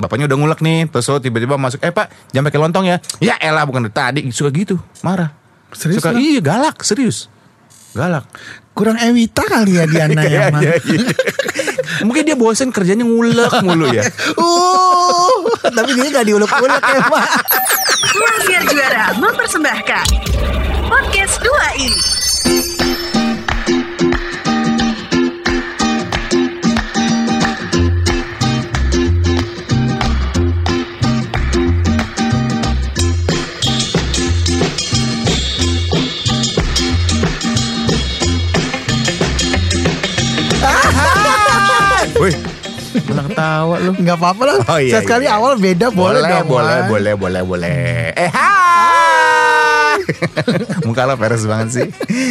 bapaknya udah ngulek nih, terus lo tiba-tiba masuk, eh pak, jangan pakai lontong ya. Ya elah bukan dari tadi, suka gitu, marah. Serius suka, iya galak, serius. Galak. Kurang Ewita kali ya Diana Iya, yang iya, iya. Mungkin dia bosen kerjanya ngulek mulu ya. Uh, tapi dia gak diulek-ulek ya Pak. Mafia Juara mempersembahkan Podcast 2 i Wih, malah ketawa lu. Gak apa-apa lah. Oh, iya, Sekali iya. awal beda boleh, boleh, dong. boleh, Wan. boleh, boleh, boleh. Eh, hai. Muka lo peres banget sih.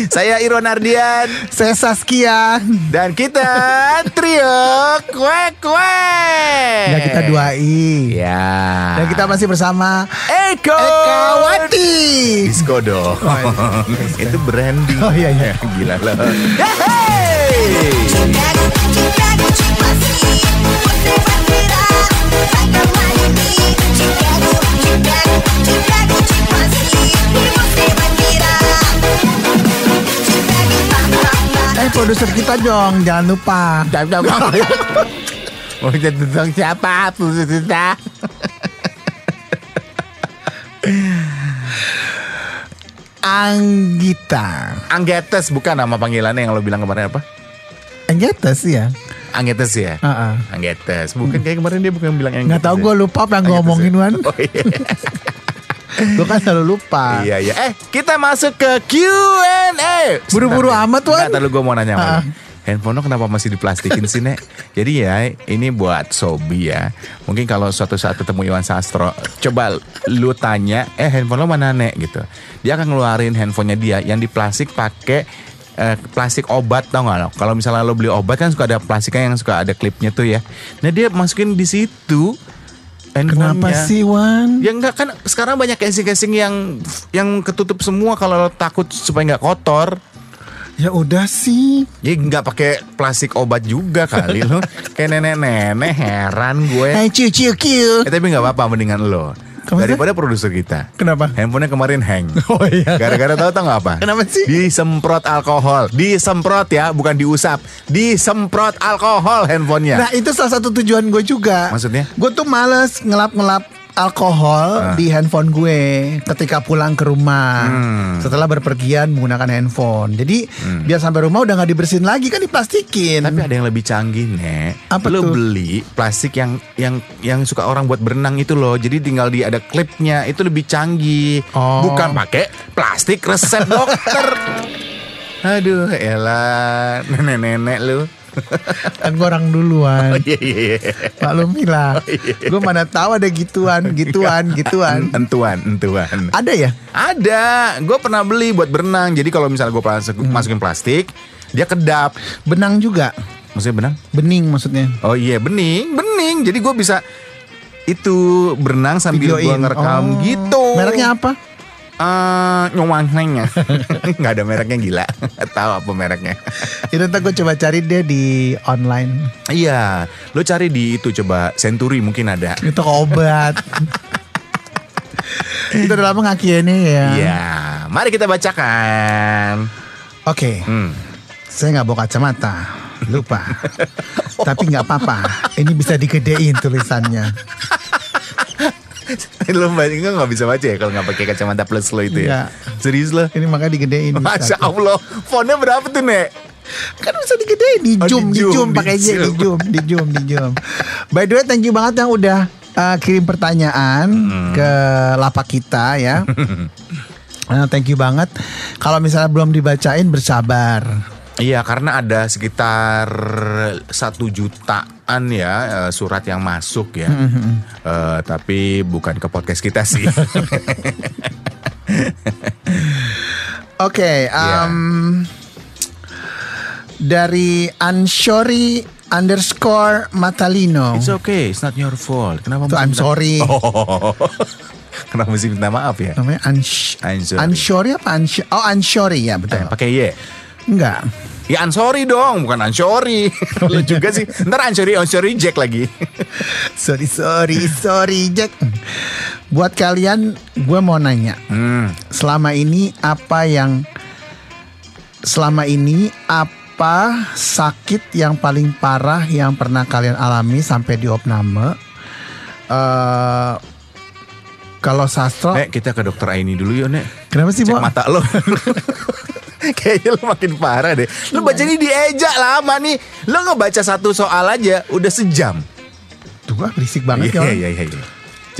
Saya Iron Ardian Saya Saskia. dan kita trio kue kue. Dan kita 2i. Ya. Dan kita masih bersama Eko Wati. Disco dong. Itu branding. Oh, iya, iya. Gila lo. Hey! Produser kita dong, jangan lupa. Mau jadi tentang siapa? Kita. Anggita. Anggetes bukan nama panggilannya yang lo bilang kemarin apa? Anggita sih ya. Anggetes ya? Heeh. Anggetes. Bukan kayak kemarin dia bukan bilang Anggetes. Nggak tahu ya? gue lupa apa yang gue Anggetes ngomongin ya? Wan. Oh iya. Gue kan selalu lupa. iya iya. Eh kita masuk ke Q&A. Buru-buru amat. Wan. Nggak, Ntar gue mau nanya Ah. lu. Handphone lo kenapa masih diplastikin sih Nek? Jadi ya ini buat Sobi ya Mungkin kalau suatu saat ketemu Iwan Sastro Coba lu tanya Eh handphone lo mana Nek gitu Dia akan ngeluarin handphonenya dia Yang di plastik pakai eh, plastik obat tau gak lo? Kalau misalnya lo beli obat kan suka ada plastiknya yang suka ada klipnya tuh ya Nah dia masukin di situ Kenapa sih Wan? Ya enggak kan sekarang banyak casing-casing yang yang ketutup semua kalau lo takut supaya nggak kotor. Ya udah sih. Ya nggak pakai plastik obat juga kali lo. Kayak nenek-nenek heran gue. Hai ciu ciu ciu. Eh tapi nggak apa-apa mendingan lo. Kenapa? Daripada produser kita. Kenapa? Handphonenya kemarin hang. Oh iya. Gara-gara tahu tau nggak apa? Kenapa sih? Disemprot alkohol. Disemprot ya, bukan diusap. Disemprot alkohol handphonenya. Nah itu salah satu tujuan gue juga. Maksudnya? Gue tuh males ngelap-ngelap alkohol Ah. di handphone gue ketika pulang ke rumah Hmm. setelah berpergian menggunakan handphone. Jadi biar sampai rumah udah nggak dibersihin lagi kan diplastikin. Tapi ada yang lebih canggih, Nek. Apa lo tuh? beli plastik yang yang yang suka orang buat berenang itu loh. Jadi tinggal di ada klipnya, itu lebih canggih. Oh. Bukan pakai plastik resep dokter. Aduh, elah, nenek-nenek lu. kan gue orang duluan. Oh iya iya. iya. Maklumilah. Gue mana tahu ada gituan, gituan, gituan. Entuan, entuan. Ada ya? Ada, gue pernah beli buat berenang. Jadi kalau misalnya gue masukin plastik, dia kedap. Benang juga. Maksudnya benang? Bening maksudnya. Oh iya bening, bening. Jadi gue bisa itu berenang sambil gue ngerekam Oh. gitu. Mereknya apa? Eh, nyomangnya. Nggak ada mereknya gila. Nggak Tahu apa mereknya. Itu ntar gue coba cari deh di online. iya, lo cari di itu coba Century mungkin ada. Itu obat. Itu udah lama ngakiannya ya. Iya, mari kita bacakan. Oke, Hmm. saya nggak bawa kacamata. Lupa. Tapi nggak apa-apa. Ini bisa digedein tulisannya. lo baca nggak bisa baca ya kalau nggak pakai kacamata plus lo itu ya? Serius lo? Ini makanya digedein. Masya Allah, fontnya berapa tuh nek? Kan bisa digedein di Oh, zoom, di di zoom, pakai aja di zoom. di zoom, di zoom. By the way, thank you banget yang udah uh, kirim pertanyaan Hmm. ke lapak kita ya. Nah, thank you banget. Kalau misalnya belum dibacain bersabar. Iya karena ada sekitar satu jutaan ya eh, surat yang masuk ya, Eh, tapi bukan ke podcast kita sih. Oke, Iya. um, dari Anshori underscore Matalino. It's okay, it's not your fault. Kenapa? Mesti I'm minta- sorry. Oh, kenapa mesti minta maaf ya? Namanya Ansh Anshori. Anshori apa Ansh Oh Anshori ya Eh, betul. pakai y. Enggak. Ya ansori dong, bukan ansori. Lu juga sih. Ntar ansori, ansori Jack lagi. Sorry sorry sorry Jack. Buat kalian, gue mau nanya. Hmm. Selama ini apa yang selama ini apa sakit yang paling parah yang pernah kalian alami sampai di opname? Eh kalau sastro, Nek, kita ke dokter Aini dulu yuk, Nek. kenapa sih, Cek Bo? mata lo. Kayaknya lo makin parah deh. Lo baca ini diejak lama nih. Lo ngebaca satu soal aja udah sejam. Tuh, ah, berisik banget ya. Iya, orang. iya, iya. iya.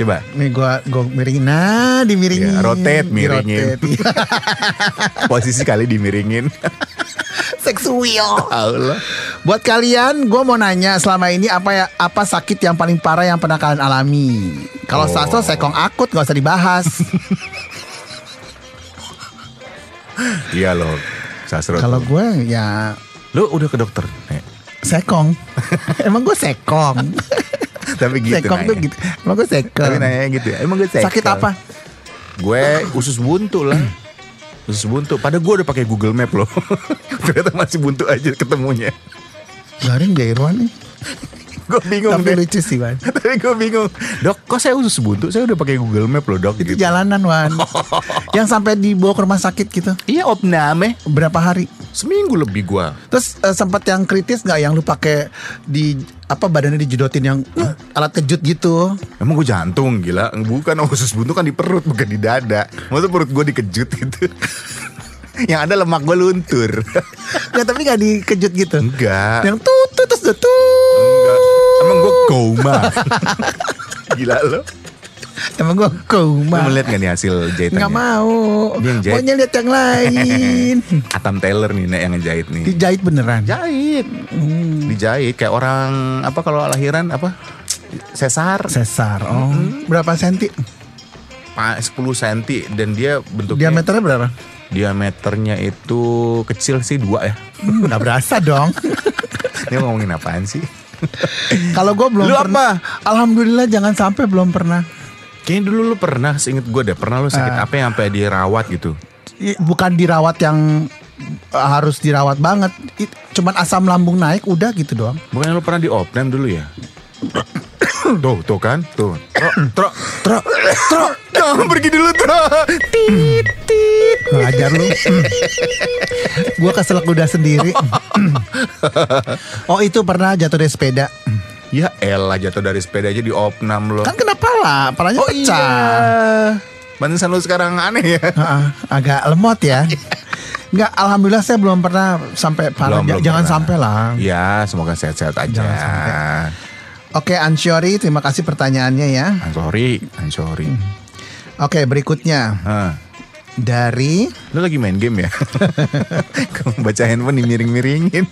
Coba. Nih gua gua miringin. Nah, dimiringin. Iya, rotate, miringin. Di-rotate. Posisi kali dimiringin. Seksual. Lo. Buat kalian, gue mau nanya selama ini apa ya apa sakit yang paling parah yang pernah kalian alami? Kalau Oh. sastro sekong akut gak usah dibahas. Iya lo. Sastro. Kalau tuh. gue ya Lo udah ke dokter, Nek. sekong. Emang gue sekong. Tapi gitu sekong tuh nanya. gitu. Emang gue sekong. Tapi nanya gitu ya. Emang gue Sakit apa? Gue usus buntu lah. Usus buntu. Padahal gue udah pakai Google Map loh. Ternyata masih buntu aja ketemunya. Garing gak Irwan nih? Gue bingung Tapi deh. lucu sih Wan. Tapi gue bingung. Dok, kok saya usus buntu? Saya udah pakai Google Map loh, Dok. Itu gitu. jalanan Wan. yang sampai dibawa ke rumah sakit gitu. Iya, opname. Berapa hari? Seminggu lebih gua. Terus eh, sempat yang kritis nggak yang lu pakai di apa badannya dijedotin yang uh, alat kejut gitu? Emang gue jantung gila Bukan usus buntu kan di perut Bukan di dada Masa perut gue dikejut gitu Yang ada lemak gue luntur Nggak tapi nggak dikejut gitu? Enggak Yang tut tut terus. Enggak Emang gue koma Gila lo Emang gue koma. melihat gak nih hasil jahitannya Nggak mau. Dia yang jahit. Maunya lihat yang lain. Atam Taylor nih Nek yang ngejahit nih Dijahit beneran. Jahit Dijahit Kayak orang Apa kalau lahiran Apa Sesar Sesar. Oh. Berapa senti? Pa- 10 cm Dan dia bentuknya Diameternya berapa? Diameternya itu Kecil sih dua ya Hmm, Nggak berasa dong. Dia ngomongin apaan sih Kalau gue belum Lu pernah. Alhamdulillah jangan sampai belum pernah. Kayaknya dulu lu pernah, seinget gue deh, pernah lu sakit Ah. apa yang sampai dirawat gitu? Bukan dirawat yang uh, harus dirawat banget. Cuman asam lambung naik udah gitu doang. Bukannya lu pernah di dulu ya? tuh, tuh kan, tuh. Tro, tro, tro, tro. Jangan pergi dulu, tro. Tit, tit. Ngajar lu. Gue keselak udah sendiri. oh itu pernah jatuh dari sepeda. Ya elah jatuh dari sepeda aja di opnam lo. Kan kena pala, palanya oh pecah. iya. Pantesan lu sekarang aneh ya. Heeh, agak lemot ya. Enggak, alhamdulillah saya belum pernah sampai parah. Belum, belum Jangan pernah. sampai lah. Ya, semoga sehat-sehat aja. Jangan sampai. Oke, Ansyori, terima kasih pertanyaannya ya. Sorry, I'm sorry. Oke, berikutnya dari Lu lagi main game ya? Kamu baca handphone dimiring-miringin.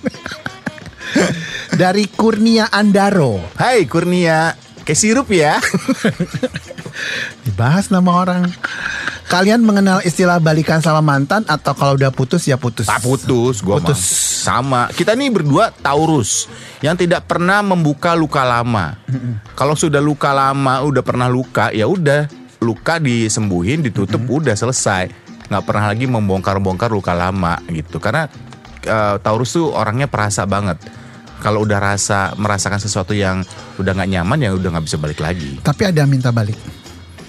dari Kurnia Andaro. Hai Kurnia, kayak sirup ya. Dibahas nama orang. Kalian mengenal istilah balikan sama mantan atau kalau udah putus ya putus? Tak putus, gua Putus. mah. Sama. Kita nih berdua Taurus yang tidak pernah membuka luka lama. Kalau sudah luka lama, udah pernah luka, ya udah luka disembuhin, ditutup, udah selesai. Nggak pernah lagi membongkar-bongkar luka lama gitu. Karena eh, Taurus tuh orangnya perasa banget. Kalau udah rasa merasakan sesuatu yang udah nggak nyaman ya udah nggak bisa balik lagi. Tapi ada yang minta balik.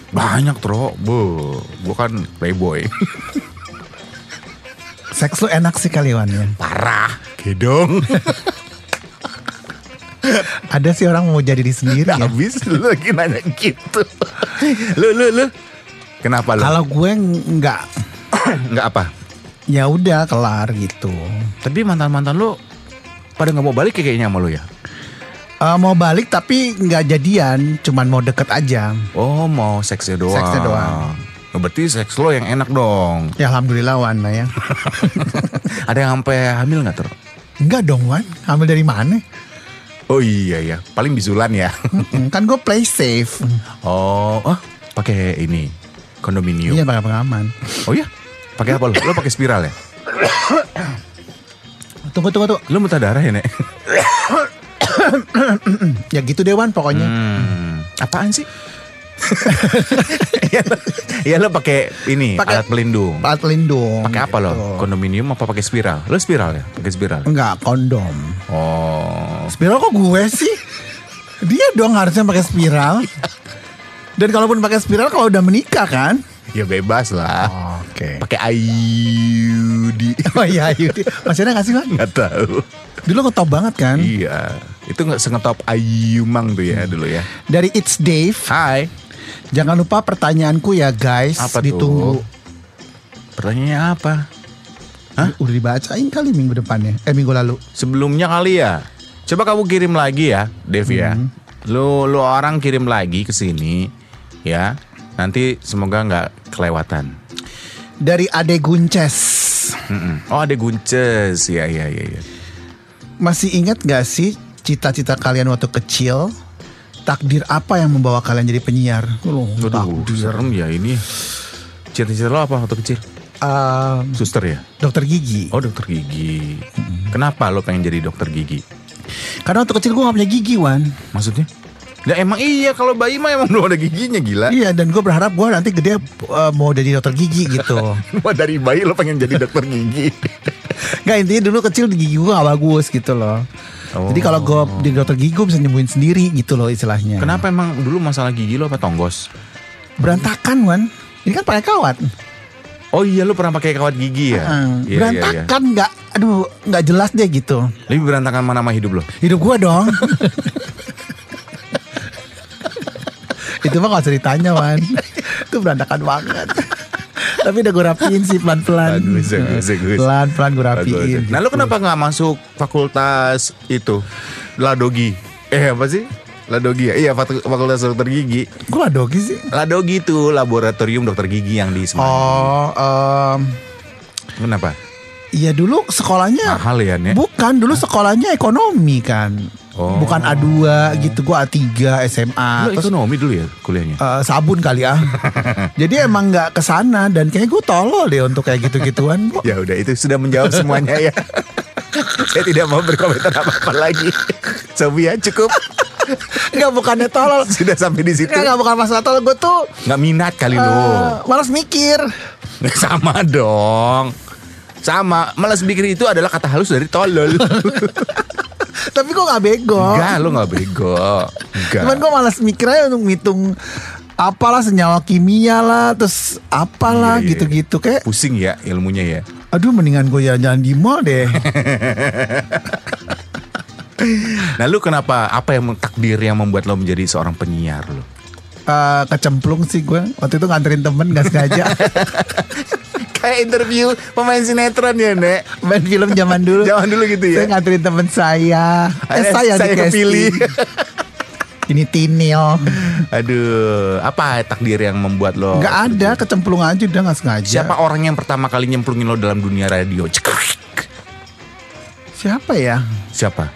Banyak tro, bu, gua kan playboy. Seks lu enak sih kali Wan ya. Parah, gedong. Ada sih orang mau jadi diri sendiri ya. Habis lu lagi nanya gitu. lu lu lu. Kenapa lu? Kalau gue nggak, Enggak apa? ya udah kelar gitu. Tapi mantan-mantan lu pada nggak mau balik ya kayaknya sama lu ya? Eh, mau balik tapi nggak jadian, cuman mau deket aja. Oh, mau seksnya doang. Seksnya doang. Oh, Berarti seks lo yang enak dong. Ya alhamdulillah Wan ya. Ada yang sampai hamil nggak tuh? Enggak dong Wan, ambil dari mana? Oh iya ya, paling bisulan ya. Kan gue play safe. Oh, ah, pakai ini kondominium. Iya pakai pengaman. Oh iya, pakai apa lo? Lo pakai spiral ya? Tunggu tunggu tunggu. Lo muntah darah ya nek? Ya gitu deh Wan pokoknya. Hmm, apaan sih? Iya lo, lo pakai ini Pakai- alat pelindung. Alat pelindung. Pakai apa lo? gitu. Kondominium apa pakai spiral? Lo spiral ya? Pakai spiral. Enggak, kondom. Oh. Spiral kok gue sih? Dia dong harusnya pakai spiral. Dan kalaupun pakai spiral kalau udah menikah kan? Ya bebas lah. Oke. Pakai IUD. Oh iya, iya. Masih ada gak sih, Bang? Nggak tahu. Dulu ngetop banget kan? Iya. Itu nggak sengetop Ayumang tuh ya dulu ya. Dari It's Dave. Hai. Jangan lupa pertanyaanku ya guys. Apa tuh? Ditunggu. Pertanyaannya apa? Hah? Udah dibacain kali minggu depannya. Eh minggu lalu. Sebelumnya kali ya. Coba kamu kirim lagi ya, Dev ya. Lu lu orang kirim lagi ke sini ya. Nanti semoga nggak kelewatan. Dari Ade Gunces. Mm-mm. Oh ada gunces, ya ya ya. ya. Masih ingat gak sih cita-cita kalian waktu kecil? Takdir apa yang membawa kalian jadi penyiar? Loh, Waduh, takdir. serem ya ini. Cita-cita lo apa waktu kecil? Um, Suster ya? dokter gigi. Oh dokter gigi. Kenapa lo pengen jadi dokter gigi? Karena waktu kecil gue gak punya gigi, Wan. Maksudnya? Nah emang iya kalau bayi mah emang belum ada giginya gila. Iya, dan gue berharap gue nanti gede uh, mau jadi dokter gigi gitu. Wah dari bayi lo pengen jadi dokter gigi. Gak intinya dulu kecil gigi gue gak bagus gitu loh. Oh. Jadi kalau gue jadi dokter gigi gue bisa nyembuhin sendiri gitu loh istilahnya. Kenapa emang dulu masalah gigi lo apa tonggos? Berantakan Wan. Ini kan pakai kawat. Oh iya lo pernah pakai kawat gigi ya? Hmm, Iya, iya, iya. berantakan nggak, aduh nggak jelas deh gitu. Lebih berantakan mana sama hidup lo? Hidup gue dong. Itu mah gak usah ditanya Wan. Itu berantakan banget. Tapi udah gue rapiin sih pelan-pelan. Bagus, bagus, bagus. Pelan-pelan gue rapiin. Nah lo kenapa nggak masuk fakultas itu Ladogi? Eh apa sih? Ladogi ya? Iya fak- fakultas dokter gigi. Gue lah dogi sih. Ladogi itu laboratorium dokter gigi yang di Semarang. Oh, em, Kenapa? iya dulu sekolahnya Mahal ya Nek? Bukan, dulu sekolahnya ekonomi kan. Oh. Bukan A2 gitu, gua A3 SMA. Lo Terus ekonomi dulu ya kuliahnya? eh, sabun kali ya. Jadi emang nggak ke sana dan kayak gue tolol deh untuk kayak gitu-gituan. Ya udah itu sudah menjawab semuanya ya. Saya tidak mau berkomentar apa-apa lagi. Sofia cukup Enggak bukannya tolol. sudah sampai di situ. Enggak bukan masalah tolol, gue tuh Nggak minat kali eh, lo. malas mikir. Sama dong. Sama, malas pikir itu adalah kata halus dari tolol. Tapi kok nggak bego. Enggak, lo nggak bego. Enggak. Cuman gue malas mikir aja untuk ngitung apalah senyawa kimia lah, terus apalah Iya, iya. gitu-gitu kayak. pusing ya ilmunya ya. Aduh, mendingan gue jalan-jalan di mall deh. Nah, lu kenapa apa yang takdir yang membuat lo menjadi seorang penyiar lo? Eh, kecemplung sih gue. Waktu itu nganterin temen gak sengaja. Kayak interview pemain sinetron ya, Nek. main film zaman dulu. Zaman dulu gitu ya? Saya nganterin temen saya. Eh, saya, saya di kepilih. casting. Ini Tinil. Aduh, apa takdir yang membuat lo? Nggak ada, kecemplung aja udah nggak sengaja. Siapa orang yang pertama kali nyemplungin lo dalam dunia radio? Siapa ya? Siapa?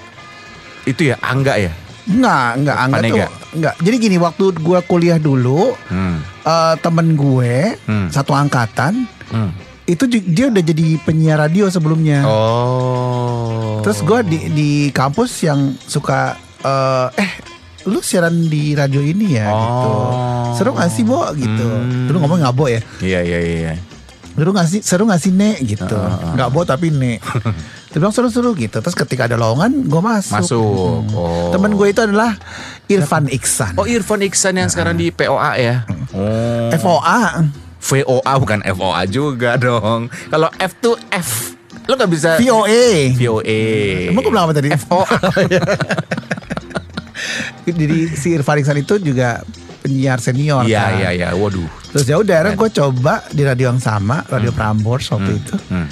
Itu ya Angga ya? Enggak, enggak, Angga Panega? tuh enggak. Jadi gini, waktu gue kuliah dulu, Hmm. eh, temen gue Hmm. satu angkatan Hmm. itu dia udah jadi penyiar radio sebelumnya. Oh. Terus gue di di kampus yang suka eh, eh lu siaran di radio ini ya gitu. Oh. Seru gak sih, Bo? gitu. Hmm. Dulu ngomong nggak Bo ya. Iya iya iya. Dulu gak sih seru gak sih Nek gitu. Ah, Nggak Bo tapi Nek. Dia bilang seru-seru gitu. Terus ketika ada lowongan gue masuk. Masuk. Oh. Temen gue itu adalah Irfan Iksan. Oh Irfan Iksan yang sekarang di POA ya? Oh. FOA. VOA bukan FOA juga dong. Kalau F tuh F. Lo gak bisa VOA. VOA. Emang gue bilang apa tadi? FOA. Jadi si Irfan Iksan itu juga penyiar senior Iya kan. iya iya. Waduh. Terus ya udah gue coba di radio yang sama, radio Prambors waktu itu. Hmm.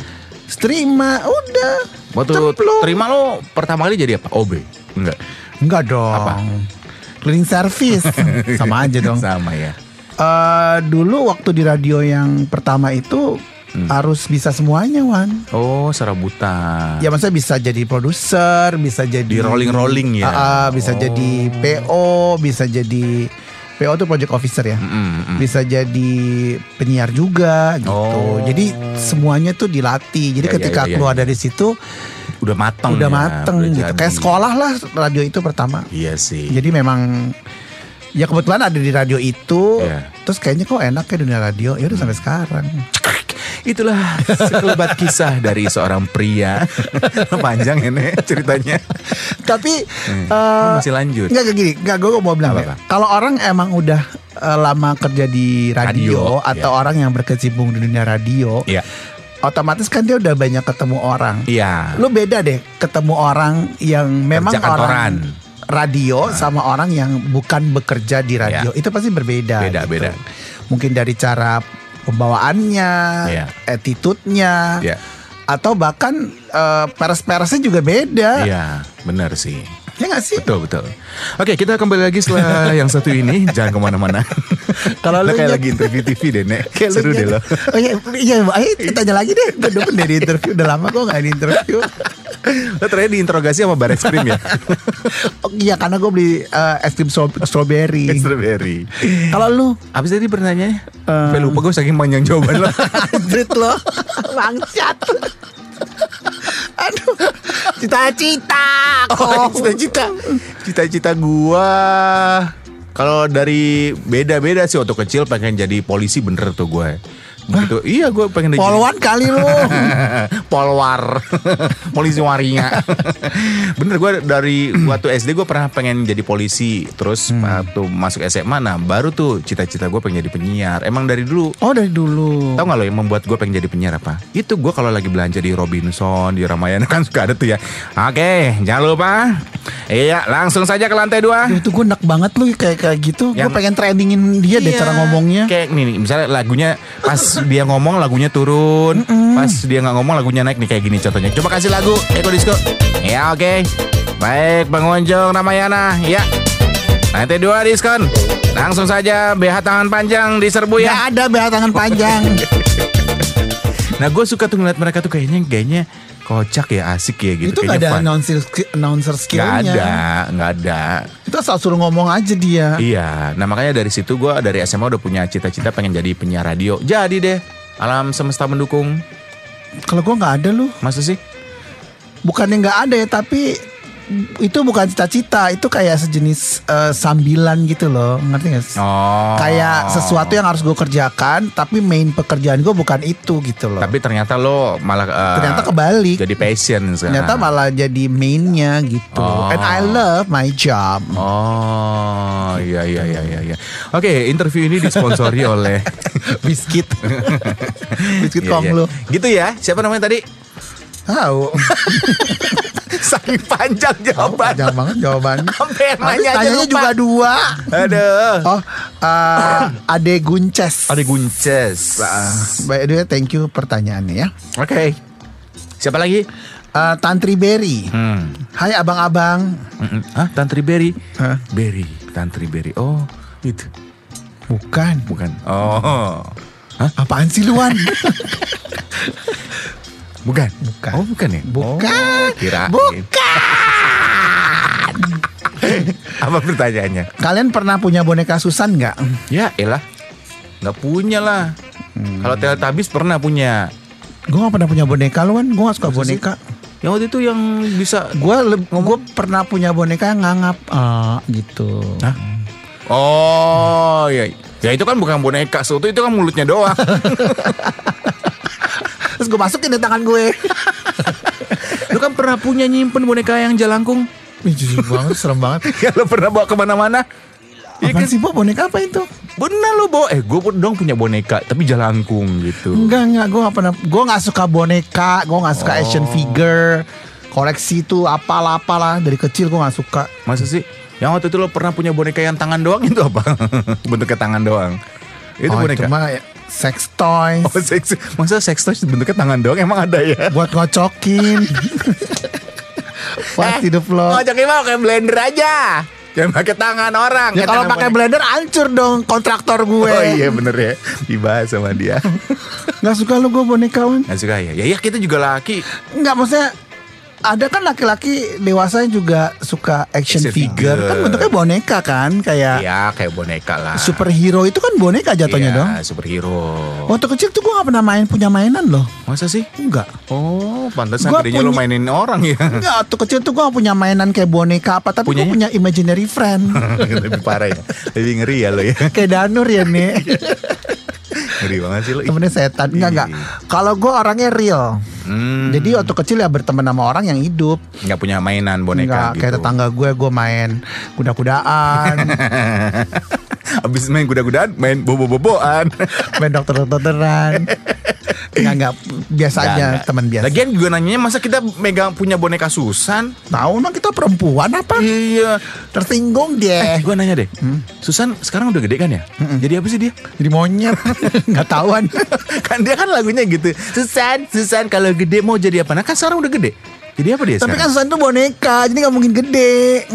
Terima, udah. Waktu Cemplung. terima lo pertama kali jadi apa? OB? Enggak. Enggak dong. Apa? Cleaning service. sama aja dong. Sama ya. Eh, dulu waktu di radio yang pertama itu Hmm. harus bisa semuanya, Wan. Oh, serabutan. Ya maksudnya bisa jadi produser, bisa jadi Di rolling-rolling ya? Ah, ah, bisa Oh. jadi PO, bisa jadi PO itu project officer ya. Mm, mm, mm. Bisa jadi penyiar juga gitu. Oh. Jadi semuanya tuh dilatih. Jadi Ya, ya, ketika ya, ya, keluar ya. dari situ Udah matang udah ya, mateng udah gitu. jadi. Kayak sekolah lah radio itu pertama. Iya sih. Jadi memang Ya kebetulan ada di radio itu. Iya. Terus kayaknya kok enak ya dunia radio. Ya udah sampai sekarang. Itulah sekelebat kisah dari seorang pria. Panjang ini ceritanya. Tapi Hmm. eh, Masih lanjut. Enggak kayak gini, enggak gue mau bilang ya. Kalau orang emang udah eh, lama kerja di radio, Radio, atau iya. orang yang berkecimpung di dunia radio, Iya. otomatis kan dia udah banyak ketemu orang. Iya. Lu beda deh ketemu orang yang memang Kerja kantoran. orang radio sama orang yang bukan bekerja di radio. Itu pasti berbeda. Beda, gitu. beda. Mungkin dari cara pembawaannya, Iya. attitude-nya, Iya. atau bahkan eh, peres-peresnya juga beda. Iya, benar sih. Ya nggak sih? Betul betul. Oke kita kembali lagi setelah yang satu ini jangan ke mana-mana. Kalau Lo lu kayak lagi interview TV deh nek. Kayak Seru deh lo. Oh iya, iya, ayo tanya lagi deh. Gue demen deh di interview. Udah lama gue gak di interview. Lo terakhir diinterogasi sama baris krim ya. Oh, iya, karena gue beli eh, es krim strawberry. Strawberry. Kalau lu, Abis tadi bertanya, Eh. uh, lupa gue saking panjang jawaban lo. Android lo, bangsat. Aduh, cita-cita. Oh, cita-cita. Cita-cita gua kalau dari beda-beda sih waktu kecil pengen jadi polisi bener tuh gue. Begitu. Iya gue pengen Polwan kali lu. Polwar Polisi waria Bener gue dari Waktu SD gue pernah pengen jadi polisi Terus waktu masuk SMA Nah baru tuh cita-cita gue pengen jadi penyiar Emang dari dulu Oh dari dulu. Tahu gak lo yang membuat gue pengen jadi penyiar apa? Itu gue kalau lagi belanja di Robinson Di Ramayana kan suka ada tuh ya Oke jangan lupa Iya langsung saja ke lantai dua Itu gue enak banget lu kayak kayak gitu. Gue pengen trendingin dia deh Iya. cara ngomongnya. Kayak nih, nih misalnya lagunya pas dia ngomong lagunya turun, pas dia nggak ngomong lagunya naik nih kayak gini contohnya. Coba kasih lagu Eko Disco. Ya oke. Baik pengunjung Ramayana, ya. Nanti dua diskon. Langsung saja BH tangan panjang diserbu Gak ya. ada BH tangan panjang. Nah gue suka tuh ngeliat mereka tuh kayaknya kayaknya kocak ya asik ya gitu. itu gak ada fun. announcer, announcer skillnya. ada, nggak ada. Itu asal suruh ngomong aja dia. Iya, nah makanya dari situ gue dari SMA udah punya cita-cita pengen jadi penyiar radio. Jadi deh, alam semesta mendukung. Kalau gue nggak ada lu. Masa sih? Bukannya nggak ada ya, tapi itu bukan cita-cita. Itu kayak sejenis eh, sambilan gitu loh, ngerti gak sih? Oh. Kayak sesuatu yang harus gue kerjakan, tapi main pekerjaan gue bukan itu gitu loh. Tapi ternyata lo malah eh, ternyata kebalik. jadi passion sekarang. Ternyata malah jadi mainnya gitu. Oh. And I love my job. Oh, iya iya iya iya. iya. Oke, interview ini disponsori oleh Biskuit. Biskuit Iya, kong iya. lu. Gitu ya. Siapa namanya tadi? Tahu. Saking panjang jawaban. Panjang banget jawabannya. Sampai nanya aja tanyanya juga dua. Aduh. Oh, uh, Ade Gunces. Ada gunces. By the way, thank you pertanyaannya ya. Oke. Siapa lagi? Uh, Tantri Berry. Hmm. Hai abang-abang. Mm-mm. Hah, Tantri Berry? Hah? Berry, Tantri Berry. Oh, itu. Bukan. Bukan. Oh. Hah? Apaan sih luan? Bukan. Bukan. Oh, bukan ya? Bukan. Oh, kirain. Bukan. Apa pertanyaannya? Kalian pernah punya boneka Susan nggak? Ya, elah. Nggak punya lah. Kalau Teletubbies pernah punya. Gue gak pernah punya boneka luan. Gue gak suka Masa sih? boneka. Yang waktu itu yang bisa Gue gue pernah punya boneka yang ngangap ah, gitu. Hah? Oh, ya. Ya itu kan bukan boneka, so, itu kan mulutnya doang. Terus gue masukin di tangan gue. Lu kan pernah punya nyimpen boneka yang jalangkung? Ih, jijik banget, serem banget. Ya lu pernah bawa ke mana-mana? Iya kan? sih, Bo? Boneka apa itu? Bener lu bawa Eh gue dong punya boneka Tapi jalangkung gitu Enggak, enggak. Gue gak pernah. Gue gak suka boneka. Gue gak suka Oh. action figure. Koleksi tuh apalah-apalah. Dari kecil gue gak suka. Masa sih Yang waktu itu lo pernah punya boneka yang tangan doang itu apa? Bentuknya tangan doang Itu oh, boneka itu mah ya, sex toys. Oh sex Masa sex toys bentuknya tangan doang Emang ada ya? Buat ngocokin. Buat hidup lo. Ngocoknya mah kayak blender aja Jangan pakai tangan orang Ya kalau pakai blender hancur dong kontraktor gue. Oh iya bener ya Dibahas sama dia Gak suka lu gue boneka. Gak suka ya Ya ya kita juga laki Enggak maksudnya ada kan laki-laki dewasa yang juga suka action, Action figure. figure. kan bentuknya boneka kan kayak Iya kayak boneka lah. superhero itu kan boneka jatuhnya Iya, dong. superhero. Waktu kecil tuh gue gak pernah main punya mainan loh. Masa sih? Enggak. Oh, pantesan gedenya lo mainin orang ya. Enggak, waktu kecil tuh gue gak punya mainan kayak boneka apa, tapi gue punya imaginary friend. Lebih parah ya. Lebih ngeri ya lo ya. kayak Danur ya nih. Ngeri banget sih lo. Temennya setan. Enggak, enggak. Kalau gue orangnya real. Hmm, Jadi waktu kecil ya berteman sama orang yang hidup. nggak punya mainan boneka Enggak, gitu. kayak tetangga gue, gue main kuda-kudaan, Abis main kuda-kudaan, main bobo-boboan. main dokter-dokteran. Enggak, enggak. Biasa aja, Nggak, nggak. teman biasa. Lagian juga nanyanya masa kita megang punya boneka Susan? Tahu emang kita perempuan apa? Iya. Tersinggung Eh, dia. gue nanya deh. Susan sekarang udah gede kan ya? Jadi apa sih dia? Jadi monyet. Enggak tahuan. kan dia kan lagunya gitu. Susan, Susan kalau gede mau jadi apa? Nah kan sekarang udah gede. Jadi apa dia Tapi sekarang? kan Susan tuh boneka, jadi nggak mungkin gede.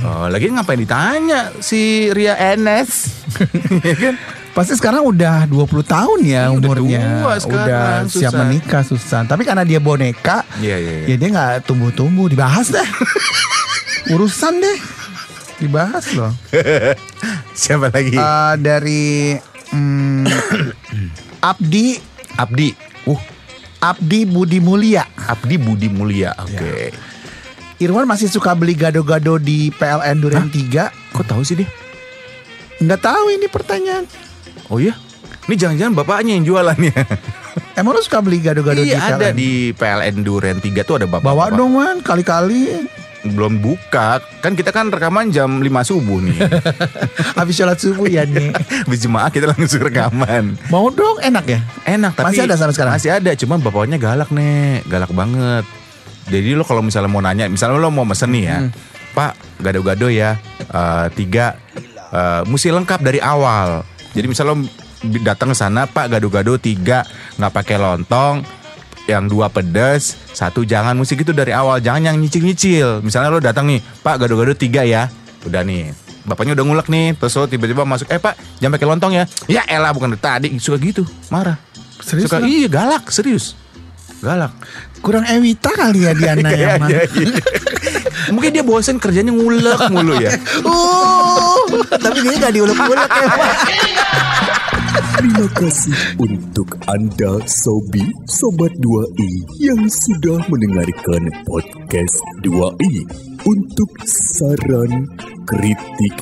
Oh, lagi ngapain ditanya si Ria Enes? Iya kan? Pasti sekarang udah 20 tahun ya udah umurnya. tua sekarang, udah siap Susan. menikah Susan. Tapi karena dia boneka, Iya, iya, iya. ya dia nggak tumbuh-tumbuh. Dibahas deh. Urusan deh. Dibahas loh. Siapa lagi? Eh, dari hmm, Abdi Abdi. Uh, Abdi Budi Mulia. Abdi Budi Mulia. Oke. Irwan masih suka beli gado-gado di PLN Duren 3. Kok tahu sih dia? Nggak tahu ini pertanyaan. Oh iya? Ini jangan-jangan bapaknya yang jualan ya? Emang lu suka beli gado-gado di iya ada PLN? di PLN Duren 3 tuh ada bapak. Bawa dong man, kali-kali Belum buka. Kan kita kan rekaman jam 5 subuh nih. habis sholat subuh ya nih. Habis jemaah kita langsung rekaman. Mau dong, enak ya? Enak tapi Masih ada sampai sekarang? Masih ada, cuman bapaknya galak nih, galak banget. Jadi lo kalau misalnya mau nanya, misalnya lo mau mesen nih ya, Hmm. Pak gado-gado ya eh, tiga, eh, mesti lengkap dari awal. Jadi misalnya lo datang ke sana, Pak gado-gado tiga, nggak pakai lontong, yang dua pedas, satu jangan, mesti gitu dari awal, jangan yang nyicil-nyicil. Misalnya lo datang nih, Pak gado-gado tiga ya, udah nih. Bapaknya udah ngulek nih, terus lo tiba-tiba masuk, eh pak jangan pakai lontong ya. Ya elah bukan dari tadi, suka gitu, marah. Serius Suka, iya galak, serius. Galak. Kurang Ewita kali ya Diana yang mana? Iya, iya. Mungkin dia bosen kerjanya ngulek mulu ya. Uh, tapi dia gak diulek-ulek ya Pak. Terima kasih untuk Anda Sobi Sobat 2i yang sudah mendengarkan podcast 2i. Untuk saran, kritik,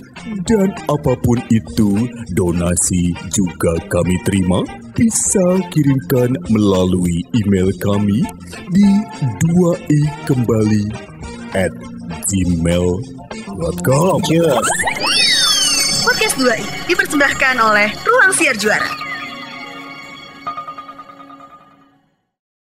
dan apa pun itu, donasi juga kami terima. Bisa kirimkan melalui email kami di 2i kembali at gmail.com. Podcast 2i dipersembahkan oleh Ruang Siar Juara.